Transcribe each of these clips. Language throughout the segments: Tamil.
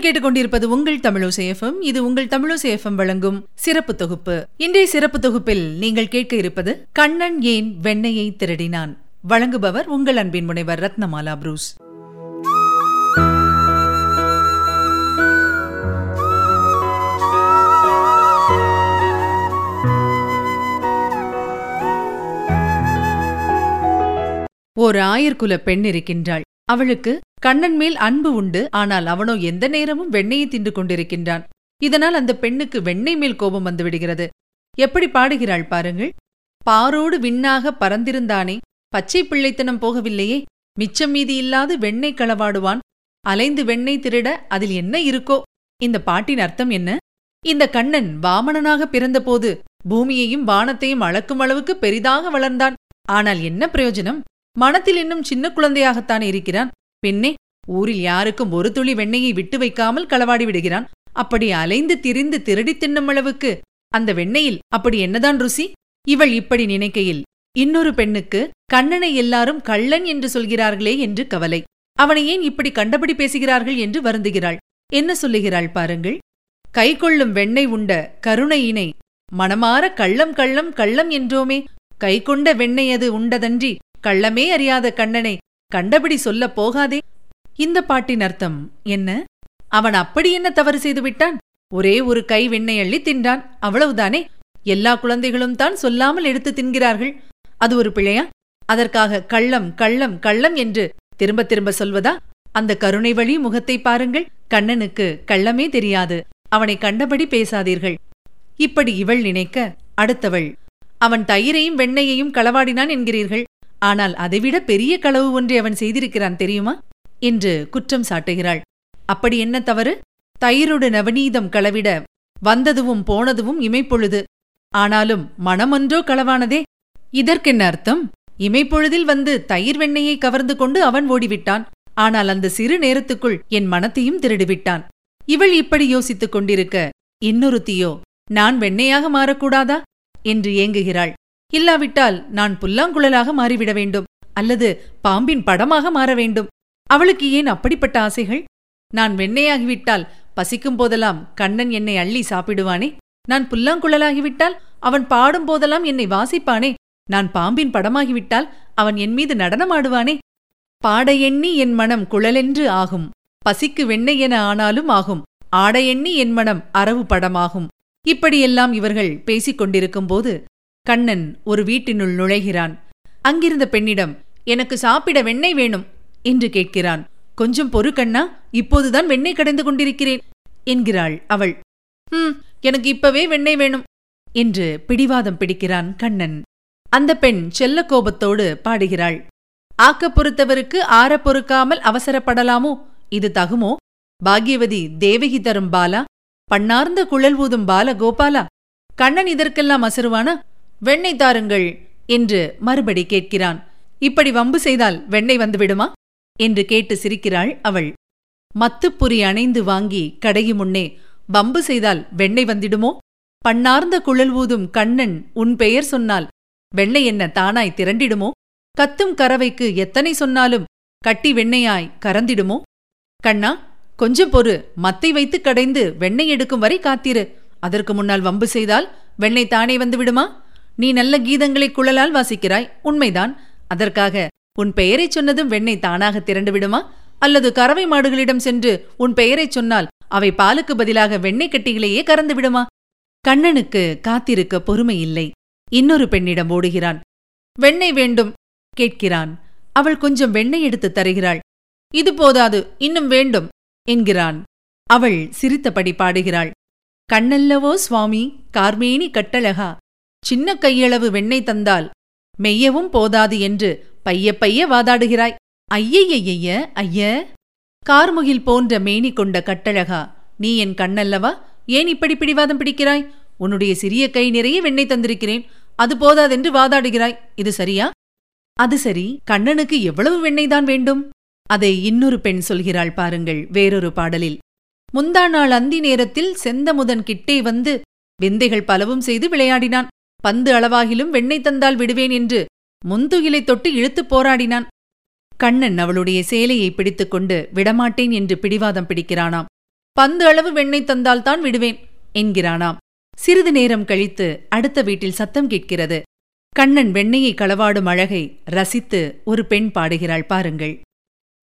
நீங்கள் கேட்டுக்கொண்டிருப்பது உங்கள் தமிழோசேஃபம் இது உங்கள் தமிழோசேஃபம் வழங்கும் சிறப்பு தொகுப்பு. இன்றைய சிறப்பு தொகுப்பில் நீங்கள் கேட்க இருப்பது கண்ணன் ஏன் வெண்ணையை திருடினான்? வழங்குபவர் உங்கள் அன்பின் முனைவர் ரத்னமாலா புரூஸ். ஓர் ஆயர்குல பெண் இருக்கின்றாள். அவளுக்கு கண்ணன் மேல் அன்பு உண்டு. ஆனால் அவனோ எந்த நேரமும் வெண்ணெயை தின்று கொண்டிருக்கின்றான். இதனால் அந்த பெண்ணுக்கு வெண்ணெய் மேல் கோபம் வந்துவிடுகிறது எப்படி பாடுகிறாள் பாருங்கள். பாரோடு விண்ணாக பறந்திருந்தானே. பச்சை பிள்ளைத்தனம் போகவில்லையே. மிச்சம் மீதி இல்லாது வெண்ணெய் களவாடுவான். அலைந்து வெண்ணெய் திருட அதில் என்ன இருக்கோ? இந்த பாட்டின் அர்த்தம் என்ன? இந்த கண்ணன் வாமணனாக பிறந்தபோது பூமியையும் வானத்தையும் அளக்கும் அளவுக்கு பெரிதாக வளர்ந்தான். ஆனால் என்ன பிரயோஜனம்? மனத்தில் இன்னும் சின்ன குழந்தையாகத்தான் இருக்கிறான்? பெண்ணே ஊரில் யாருக்கும் ஒரு துளி வெண்ணெயை விட்டு வைக்காமல் களவாடி விடுகிறான். அப்படி அலைந்து திரிந்து திருடித் தின்னும் அளவுக்கு அந்த வெண்ணெயில் அப்படி என்னதான் ருசி? இவள் இப்படி நினைக்கையில் இன்னொரு பெண்ணுக்கு கண்ணனை எல்லாரும் கள்ளன் என்று சொல்கிறார்களே என்று கவலை. அவனை ஏன் இப்படி கண்டபடி பேசுகிறார்கள் என்று வருந்துகிறாள். என்ன சொல்லுகிறாள் பாருங்கள். கைகொள்ளும் வெண்ணெய் உண்ட கருணையினை மனமாற கள்ளம் கள்ளம் கள்ளம் என்றோமே. கைகொண்ட வெண்ணெய் அது உண்டதன்றி கள்ளமே அறியாத கண்ணனை கண்டபடி சொல்லப் போகாதே. இந்த பாட்டின் அர்த்தம் என்ன? அவன் அப்படி என்ன தவறு செய்து விட்டான்? ஒரே ஒரு கை வெண்ணை அள்ளி தின்றான். அவ்வளவுதானே? எல்லா குழந்தைகளும் தான் சொல்லாமல் எடுத்து தின்கிறார்கள். அது ஒரு பிழையா? அதற்காக கள்ளம் கள்ளம் கள்ளம் என்று திரும்ப திரும்ப சொல்வதா? அந்த கருணை வழி முகத்தை பாருங்கள். கண்ணனுக்கு கள்ளமே தெரியாது. அவனை கண்டபடி பேசாதீர்கள். இப்படி இவள் நினைக்க அடுத்தவள். அவன் தயிரையும் வெண்ணையையும் களவாடினான் என்கிறீர்கள். ஆனால் அதைவிட பெரிய களவு ஒன்றை அவன் செய்திருக்கிறான் தெரியுமா? என்று குற்றம் சாட்டுகிறாள். அப்படி என்ன தவறு? தயிரோடு நவநீதம் களவிட வந்ததுவும் போனதுவும் இமைப்பொழுது. ஆனாலும் மனமொன்றோ களவானதே? இதற்கென்ன அர்த்தம்? இமைப்பொழுதில் வந்து தயிர் வெண்ணெயை கவர்ந்து கொண்டு அவன் ஓடிவிட்டான். ஆனால் அந்த சிறு நேரத்துக்குள் என் மனத்தையும் திருடிவிட்டான். இவள் இப்படி யோசித்துக் கொண்டிருக்க இன்னொருத்தியோ நான் வெண்ணையாக மாறக்கூடாதா? என்று ஏங்குகிறாள். இல்லாவிட்டால் நான் புல்லாங்குழலாக மாறிவிட வேண்டும் அல்லது பாம்பின் படமாக மாற வேண்டும். அவளுக்கு ஏன் அப்படிப்பட்ட ஆசைகள்? நான் வெண்ணையாகிவிட்டால் பசிக்கும் போதெல்லாம் கண்ணன் என்னை அள்ளி சாப்பிடுவானே? நான் புல்லாங்குழலாகிவிட்டால் அவன் பாடும் போதெல்லாம் என்னை வாசிப்பானே? நான் பாம்பின் படமாகிவிட்டால் அவன் என் மீது நடனமாடுவானே? பாட எண்ணி என் மனம் குழலென்று ஆகும். பசிக்கு வெண்ணெய் என ஆனாலும் ஆகும். ஆட எண்ணி என் மனம் அரவு படமாகும். இப்படியெல்லாம் இவர்கள் பேசிக் கொண்டிருக்கும்போது கண்ணன் ஒரு வீட்டினுள் நுழைகிறான். அங்கிருந்த பெண்ணிடம் எனக்கு சாப்பிட வெண்ணெய் வேணும் என்று கேட்கிறான். கொஞ்சம் பொறு கண்ணா இப்போதுதான் வெண்ணெய் கடைந்து கொண்டிருக்கிறேன் என்கிறாள் அவள். ஹம் எனக்கு இப்பவே வெண்ணெய் வேணும் என்று பிடிவாதம் பிடிக்கிறான் கண்ணன். அந்த பெண் செல்ல கோபத்தோடு பாடுகிறாள். ஆக்கப் பொறுத்தவருக்கு ஆற பொறுக்காமல் அவசரப்படலாமோ? இது தகுமோ? பாக்யவதி தேவகி தரும் பாலா? பண்ணார்ந்த குழல் ஊதும் பால கோபாலா கண்ணன் இதற்கெல்லாம் அசருவானா? வெண்ணெய் தாருங்கள் என்று மறுபடி கேட்கிறான். இப்படி வம்பு செய்தால் வெண்ணெய் வந்துவிடுமா? என்று கேட்டு சிரிக்கிறாள் அவள். மத்துப்புரி அணைந்து வாங்கி கடையு முன்னே வம்பு செய்தால் வெண்ணெய் வந்திடுமோ? பண்ணார்ந்த குழல் ஊதும் கண்ணன் உன் பெயர் சொன்னால் வெண்ணெய் என்ன தானாய் திரண்டிடுமோ? கத்தும் கறவைக்கு எத்தனை சொன்னாலும் கட்டி வெண்ணெயாய் கறந்திடுமோ? கண்ணா கொஞ்சம் பொறு. மத்தை வைத்து கடைந்து வெண்ணெய் எடுக்கும் வரை காத்திரு. அதற்கு முன்னால் வம்பு செய்தால் வெண்ணெய் தானே வந்து விடுமா நீ நல்ல கீதங்களை குழலால் வாசிக்கிறாய். உண்மைதான். அதற்காக உன் பெயரைச் சொன்னதும் வெண்ணெய் தானாக திரண்டு விடுமா? அல்லது கறவை மாடுகளிடம் சென்று உன் பெயரைச் சொன்னால் அவை பாலுக்கு பதிலாக வெண்ணெய் கட்டிகளையே கறந்து விடுமா? கண்ணனுக்கு காத்திருக்க பொறுமை இல்லை. இன்னொரு பெண்ணிடம் ஓடுகிறான். வெண்ணெய் வேண்டும் கேட்கிறான். அவள் கொஞ்சம் வெண்ணெய் எடுத்து தருகிறாள். இது போதாது இன்னும் வேண்டும் என்கிறான். அவள் சிரித்தபடி பாடுகிறாள். கண்ணல்லவோ சுவாமி கார்மேனி கட்டழகா சின்ன கையளவு வெண்ணெய் தந்தால் மெய்யவும் போதாது என்று பைய பைய வாதாடுகிறாய். ஐயையைய ஐய. கார்முகில் போன்ற மேனி கொண்ட கட்டழகா நீ என் கண்ணல்லவா? ஏன் இப்படி பிடிவாதம் பிடிக்கிறாய்? உன்னுடைய சிறிய கை நிறைய வெண்ணெய் தந்திருக்கிறேன். அது போதாதென்று வாதாடுகிறாய். இது சரியா? அது சரி. கண்ணனுக்கு எவ்வளவு வெண்ணெய் தான் வேண்டும்? அதை இன்னொரு பெண் சொல்கிறாள் பாருங்கள் வேறொரு பாடலில். முந்தா நாள் அந்தி நேரத்தில் செந்தமுதன் கிட்டே வந்து விந்தைகள் பலவும் செய்து விளையாடினான். பந்து அளவாகிலும் வெண்ணெய் தந்தால் விடுவேன் என்று முந்துகிலை தொட்டு இழுத்துப் போராடினான். கண்ணன் அவளுடைய சேலையை பிடித்துக்கொண்டு விடமாட்டேன் என்று பிடிவாதம் பிடிக்கிறானாம். பந்து அளவு வெண்ணெய் தந்தால்தான் விடுவேன் என்கிறானாம். சிறிது நேரம் கழித்து அடுத்த வீட்டில் சத்தம் கேட்கிறது. கண்ணன் வெண்ணெயை களவாடும் அழகை ரசித்து ஒரு பெண் பாடுகிறாள் பாருங்கள்.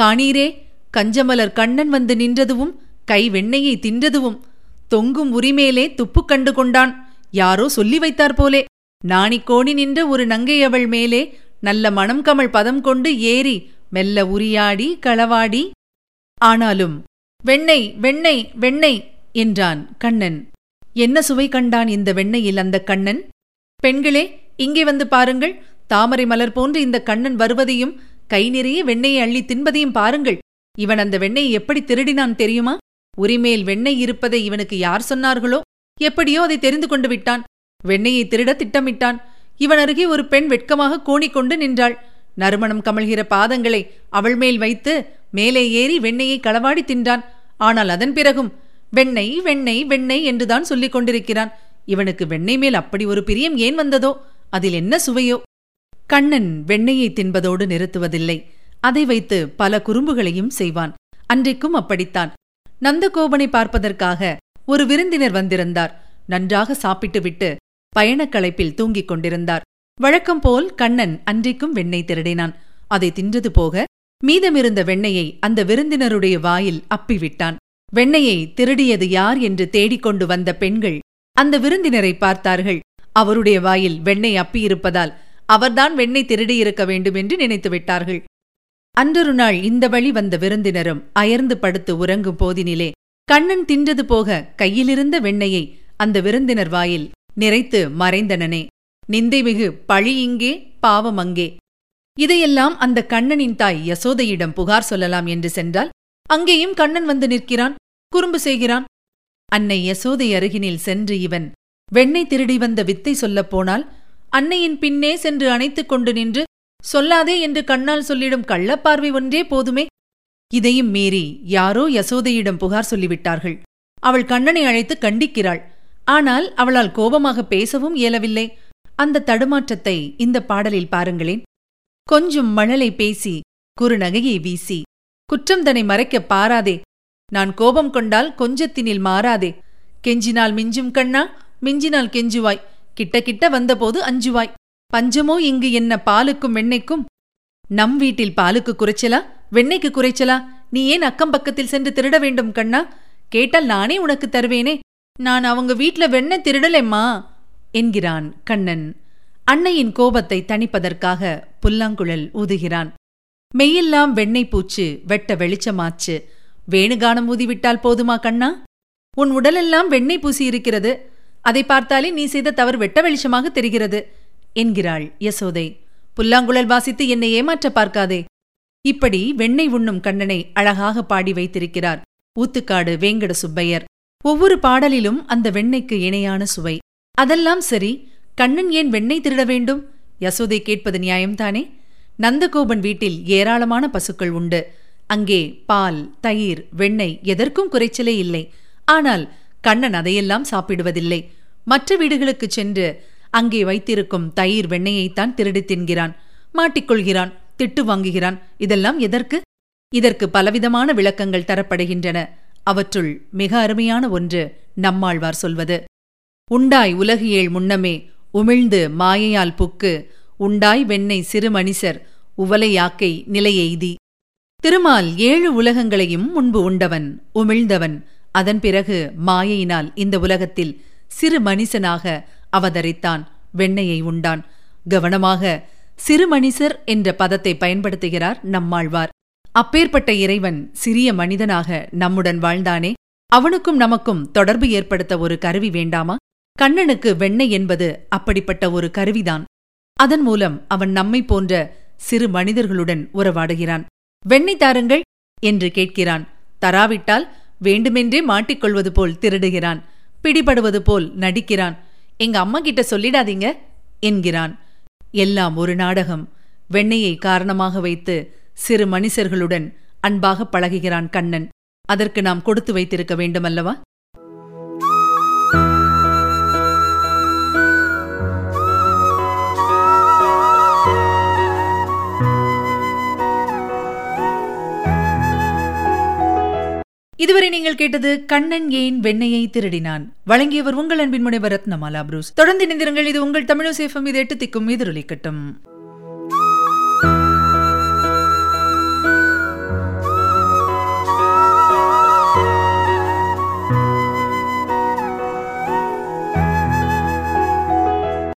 காணீரே கஞ்சமலர் கண்ணன் வந்து நின்றதுவும் கை வெண்ணெயை தின்றதுவும் தொங்கும் உரிமேலே துப்பு கண்டு கொண்டான். யாரோ சொல்லி வைத்தார் போலே. நாணிக்கோணி நின்ற ஒரு நங்கையவள் மேலே நல்ல மணம் கமள் பதம் கொண்டு ஏறி மெல்ல உரியாடி களவாடி ஆனாலும் வெண்ணெய் வெண்ணெய் வெண்ணெய் என்றான் கண்ணன். என்ன சுவை கண்டான் இந்த வெண்ணெயில் அந்த கண்ணன்? பெண்களே இங்கே வந்து பாருங்கள். தாமரை மலர் போன்று இந்த கண்ணன் வருவதையும் கை நிறைய வெண்ணெயை அள்ளி தின்பதையும் பாருங்கள். இவன் அந்த வெண்ணெயை எப்படி திருடினான் தெரியுமா? உரிமேல் வெண்ணெய் இருப்பதை இவனுக்கு யார் சொன்னார்களோ? எப்படியோ அதை தெரிந்து கொண்டு விட்டான். வெண்ணையை திருட திட்டமிட்டான். இவன் அருகே ஒரு பெண் வெட்கமாக கோணிக்கொண்டு நின்றாள். நறுமணம் கமழ்கிற பாதங்களை அவள் மேல் வைத்து மேலே ஏறி வெண்ணையை களவாடி தின்றான். ஆனால் அதன் பிறகும் வெண்ணெய் வெண்ணெய் வெண்ணெய் என்றுதான் சொல்லிக் கொண்டிருக்கிறான். இவனுக்கு வெண்ணெய் மேல் அப்படி ஒரு பிரியம் ஏன் வந்ததோ அதில் என்ன சுவையோ? கண்ணன் வெண்ணெயை தின்பதோடு நிறுத்துவதில்லை. அதை வைத்து பல குறும்புகளையும் செய்வான். அன்றைக்கும் அப்படித்தான். நந்தகோபனை பார்ப்பதற்காக ஒரு விருந்தினர் வந்திருந்தார். நன்றாக சாப்பிட்டுவிட்டு பயணக்களைப்பில் தூங்கிக் கொண்டிருந்தார். வழக்கம் போல் கண்ணன் அன்றைக்கும் வெண்ணெய் திருடினான். அதை தின்றது போக மீதமிருந்த வெண்ணெயை அந்த விருந்தினருடைய வாயில் அப்பிவிட்டான். வெண்ணெயை திருடியது யார் என்று தேடிக்கொண்டு வந்த பெண்கள் அந்த விருந்தினரை பார்த்தார்கள். அவருடைய வாயில் வெண்ணெய் அப்பியிருப்பதால் அவர்தான் வெண்ணெய் திருடியிருக்க வேண்டும் என்று நினைத்து விட்டார்கள். அன்றொரு நாள் இந்த வழி வந்த விருந்தினரும் அயர்ந்து படுத்து உறங்கும் போதினிலே கண்ணன் தின்றது போக கையிலிருந்த வெண்ணையை அந்த விருந்தினர் வாயில் நிறைத்து மறைந்தனனே. நிந்தைமிகு பழி இங்கே பாவம் அங்கே. இதையெல்லாம் அந்த கண்ணனின் தாய் யசோதையிடம் புகார் சொல்லலாம் என்று சென்றால் அங்கேயும் கண்ணன் வந்து நிற்கிறான் குறும்பு செய்கிறான். அன்னை யசோதை அருகினில் சென்று இவன் வெண்ணை திருடி வந்த வித்தை சொல்லப் போனால் அன்னையின் பின்னே சென்று அணைத்துக் கொண்டு நின்று சொல்லாதே என்று கண்ணால் சொல்லிடும் கள்ளப்பார்வை ஒன்றே போதுமே இதையும் மீறி யாரோ யசோதையிடம் புகார் சொல்லிவிட்டார்கள். அவள் கண்ணனை அழைத்து கண்டிக்கிறாள். ஆனால் அவளால் கோபமாக பேசவும் இயலவில்லை. அந்த தடுமாற்றத்தை இந்த பாடலில் பாருங்களேன். கொஞ்சம் மழலை பேசி குறுநகையை வீசி குற்றம் தன்னை மறைக்க பாராதே. நான் கோபம் கொண்டால் கொஞ்சத்தினில் மாறாதே. கெஞ்சினால் மிஞ்சும் கண்ணா மிஞ்சினால் கெஞ்சுவாய். கிட்ட கிட்ட வந்தபோது அஞ்சுவாய். பஞ்சமோ இங்கு என்ன பாலுக்கும் எண்ணெய்க்கும்? நம் வீட்டில் பாலுக்கு குறைச்சலா? வெண்ணெய்க்கு குறைச்சலா நீ ஏன் அக்கம் பக்கத்தில் சென்று திருட வேண்டும் கண்ணா? கேட்டால் நானே உனக்கு தருவேனே. நான் அவங்க வீட்ல வெண்ணெய் திருடலேம்மா? என்கிறான் கண்ணன். அன்னையின் கோபத்தை தணிப்பதற்காக புல்லாங்குழல் ஊதுகிறான். மெய்யெல்லாம் வெண்ணெய் பூச்சு வெட்ட வெளிச்சமாச்சு. வேணுகானம் ஊதிவிட்டால் போதுமா கண்ணா? உன் உடலெல்லாம் வெண்ணெய் பூசி இருக்கிறது. அதை பார்த்தாலே நீ செய்த தவறு வெட்ட வெளிச்சமாக தெரிகிறது என்கிறாள் யசோதை. புல்லாங்குழல் வாசித்து என்னை ஏமாற்ற பார்க்காதே. இப்படி வெண்ணெய் உண்ணும் கண்ணனை அழகாக பாடி வைத்திருக்கிறார். ஊத்துக்காடு வேங்கட சுப்பையர். ஒவ்வொரு பாடலிலும் அந்த வெண்ணெய்க்கு இணையான சுவை. அதெல்லாம் சரி கண்ணன் ஏன் வெண்ணெய் திருட வேண்டும்? யசோதை கேட்பது நியாயம்தானே? நந்தகோபன் வீட்டில் ஏராளமான பசுக்கள் உண்டு. அங்கே பால் தயிர் வெண்ணெய் எதற்கும் குறைச்சலே இல்லை. ஆனால் கண்ணன் அதையெல்லாம் சாப்பிடுவதில்லை. மற்ற வீடுகளுக்குச் சென்று அங்கே வைத்திருக்கும் தயிர் வெண்ணெயைத்தான் திருடி தின்கிறான். மாட்டிக்கொள்கிறான். திட்டு வாங்குகிறான். இதெல்லாம் எதற்கு? இதற்கு பலவிதமான விளக்கங்கள் தரப்படுகின்றன. அவற்றுள் மிக அருமையான ஒன்று நம்மாழ்வார் சொல்வது. உண்டாய் உலகியேள் முன்னமே உமிழ்ந்து மாயையால் புக்கு உண்டாய் வெண்ணெய் சிறுமணிசர் உவலையாக்கை நிலையெய்தி திருமால் ஏழு உலகங்களையும் முன்பு உண்டவன் உமிழ்ந்தவன். அதன் பிறகு மாயையினால் இந்த உலகத்தில் சிறு மனிதனாக அவதரித்தான் வெண்ணையை உண்டான். கவனமாக சிறுமணிசர் என்ற பதத்தை பயன்படுத்துகிறார் நம்மாழ்வார். அப்பேற்பட்ட இறைவன் சிறிய மனிதனாக நம்முடன் வாழ்ந்தானே அவனுக்கும் நமக்கும் தொடர்பு ஏற்படுத்த ஒரு கருவி வேண்டாமா? கண்ணனுக்கு வெண்ணெய் என்பது அப்படிப்பட்ட ஒரு கருவிதான். அதன் மூலம் அவன் நம்மை போன்ற சிறு மனிதர்களுடன் உறவாடுகிறான். வெண்ணெய் தாருங்கள் என்று கேட்கிறான். தராவிட்டால் வேண்டுமென்றே மாட்டிக்கொள்வது போல் திருடுகிறான். பிடிபடுவது போல் நடிக்கிறான். எங்க அம்மா கிட்ட சொல்லிடாதீங்க என்கிறான். எல்லாம் ஒரு நாடகம். வெண்ணையை காரணமாக வைத்து சிறு மனுஷர்களுடன் அன்பாக பழகுகிறான் கண்ணன். அதற்கு நாம் கொடுத்து வைத்திருக்க வேண்டுமல்லவா? இதுவரை நீங்கள் கேட்டது கண்ணன் ஏன் வெண்ணையை திருடினான்? வழங்கியவர் உங்கள் அன்பின் முனைவர் ரத்னமாலா புரூஸ். தொடர்ந்து இணைந்திருங்கள். இது உங்கள் தமிழசேஃபம் இது எட்டு திக்கும் எதிரொலிக்கட்டும்.